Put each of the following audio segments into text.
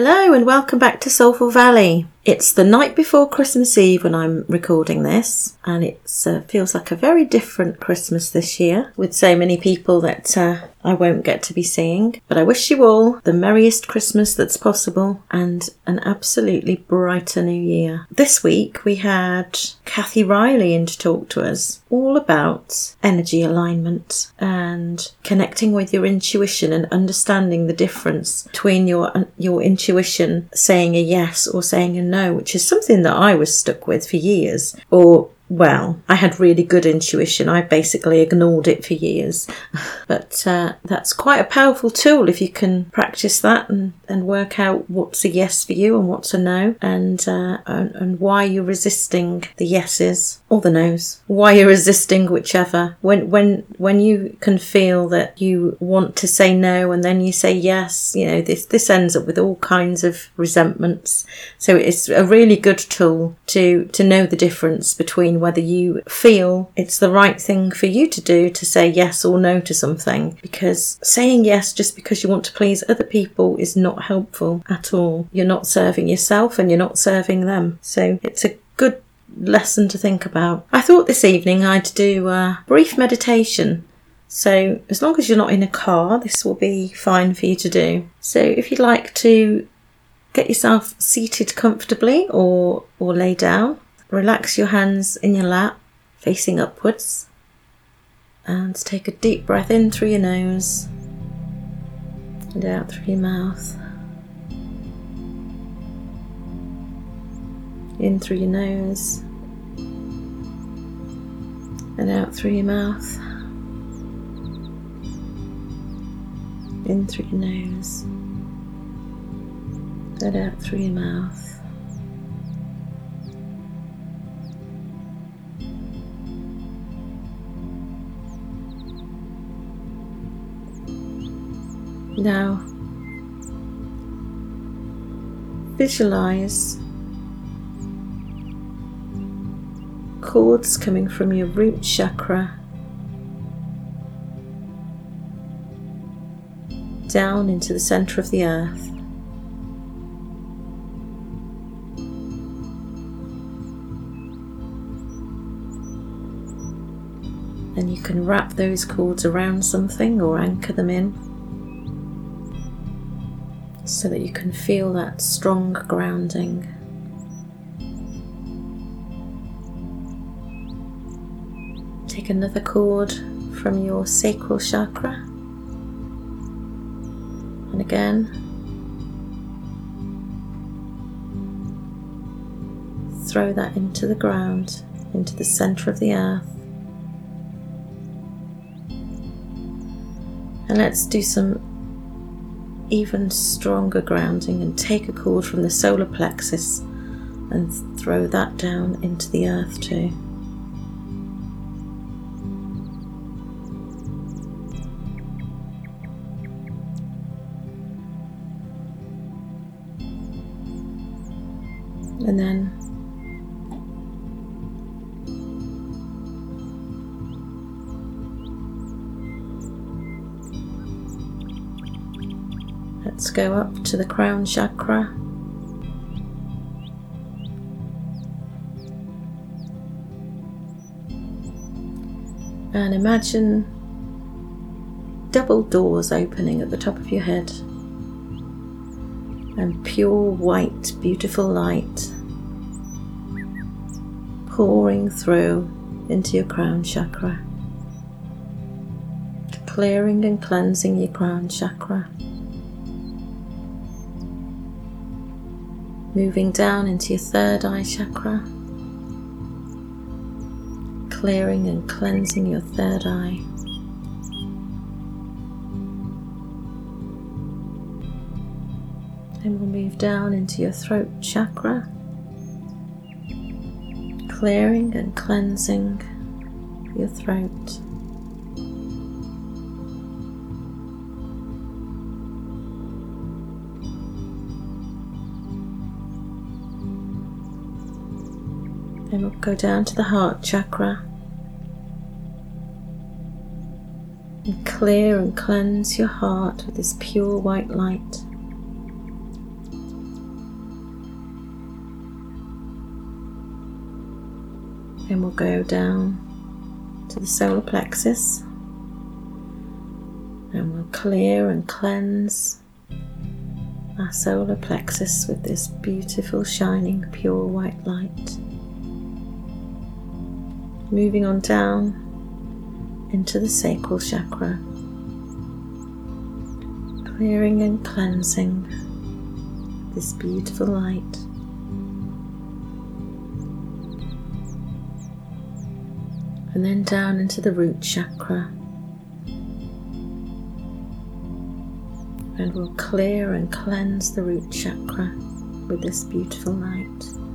Hello, and welcome back to Soulful Valley. It's the night before Christmas Eve when I'm recording this, and it uh, feels like a very different Christmas this year with so many people that uh, I won't get to be seeing. But I wish you all the merriest Christmas that's possible and an absolutely brighter new year. This week we had Kathy Riley in to talk to us all about energy alignment and connecting with your intuition and understanding the difference between your your intuition saying a yes or saying a no know, which is something that I was stuck with for years, or well, I had really good intuition. I basically ignored it for years. But uh, that's quite a powerful tool if you can practice that and, and work out what's a yes for you and what's a no, and, uh, and, and why you're resisting the yeses or the no's. Why you're resisting whichever. When when when you can feel that you want to say no and then you say yes, you know this this ends up with all kinds of resentments. So it's a really good tool to to know the difference between whether you feel it's the right thing for you to do to say yes or no to something. Because saying yes just because you want to please other people is not helpful at all. You're not serving yourself and you're not serving them. So it's a good lesson to think about. I thought this evening I'd do a brief meditation. So, as long as you're not in a car, this will be fine for you to do. So, if you'd like to get yourself seated comfortably or, or lay down, Relax your hands in your lap, facing upwards. And take a deep breath in through your nose and out through your mouth. In through your nose and out through your mouth. In through your nose and out through your mouth. Now, visualize cords coming from your root chakra down into the center of the earth. And you can wrap those cords around something or anchor them in. So that you can feel that strong grounding. Take another cord from your sacral chakra, and again. Throw that into the ground, into the center of the earth. And let's do some even stronger grounding and take a cord from the solar plexus and throw that down into the earth too. And then Go up to the crown chakra. And imagine double doors opening at the top of your head and pure white, beautiful light pouring through into your crown chakra, clearing and cleansing your crown chakra. Moving down into your third eye chakra, clearing and cleansing your third eye. Then we'll move down into your throat chakra clearing and cleansing your throat. Then we'll go down to the heart chakra and clear and cleanse your heart with this pure white light. Then we'll go down to the solar plexus and we'll clear and cleanse our solar plexus with this beautiful, shining, pure white light. Moving on down into the sacral chakra, clearing and cleansing this beautiful light. and then down into the root chakra. And we'll clear and cleanse the root chakra with this beautiful light.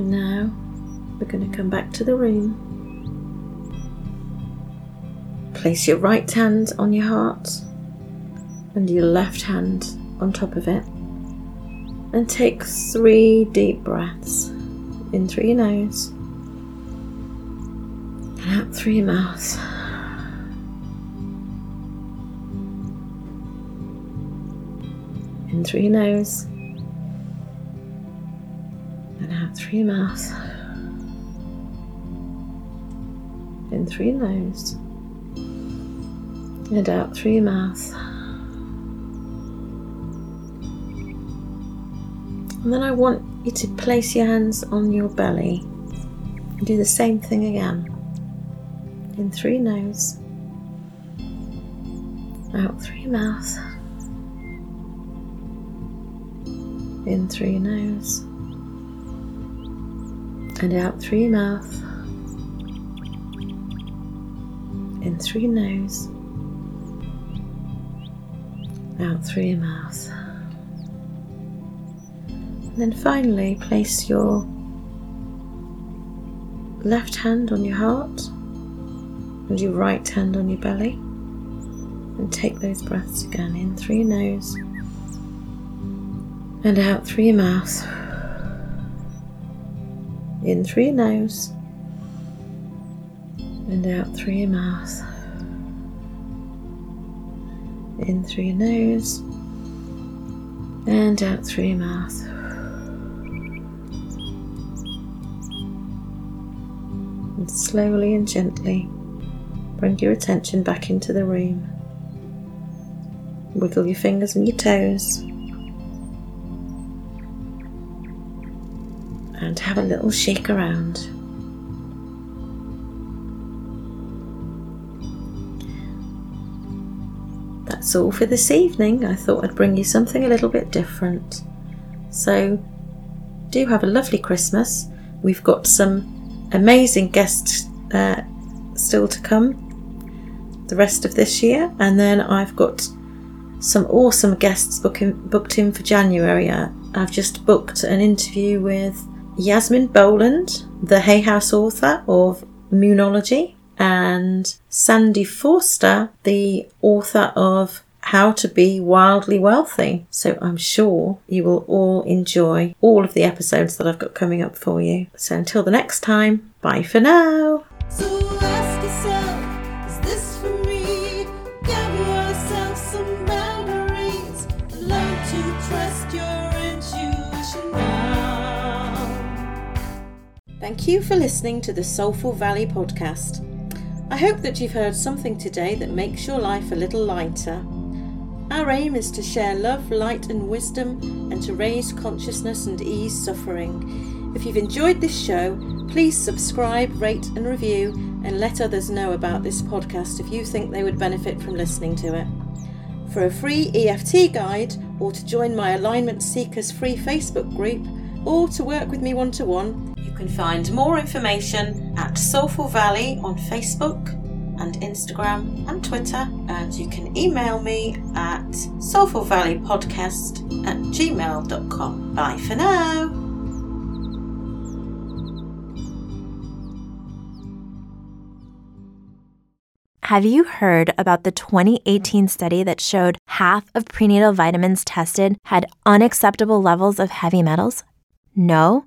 And now we're going to come back to the room. Place your right hand on your heart and your left hand on top of it. And take three deep breaths in through your nose and out through your mouth. In through your nose out through your mouth, in through your nose, and out through your mouth. And then I want you to place your hands on your belly and do the same thing again. In through your nose, out through your mouth, in through your nose and out through your mouth, in through your nose, out through your mouth. And then finally, place your left hand on your heart and your right hand on your belly. And take those breaths again in through your nose and out through your mouth in through your nose and out through your mouth. In through your nose and out through your mouth. And slowly and gently bring your attention back into the room. Wiggle your fingers and your toes. And have a little shake around. That's all for this evening. I thought I'd bring you something a little bit different. So, do have a lovely Christmas. We've got some amazing guests uh, still to come the rest of this year, and then I've got some awesome guests booking, booked in for January. Uh, I've just booked an interview with Yasmin Boland, the Hay House author of Moonology, and Sandy Forster, the author of how to be wildly wealthy. So I'm sure you will all enjoy all of the episodes that I've got coming up for you. So until the next time, bye for now. So yourself, for Thank you for listening to the Soulful Valley podcast. I hope that you've heard something today that makes your life a little lighter. Our aim is to share love, light, and wisdom and to raise consciousness and ease suffering. If you've enjoyed this show, please subscribe, rate, and review, and let others know about this podcast if you think they would benefit from listening to it. For a free EFT guide, or to join my Alignment Seekers free Facebook group, or to work with me one to one, you can find more information at Soulful Valley on Facebook and Instagram and Twitter, and you can email me at soulfulvalleypodcast at gmail.com. Bye for now. Have you heard about the 2018 study that showed half of prenatal vitamins tested had unacceptable levels of heavy metals? No?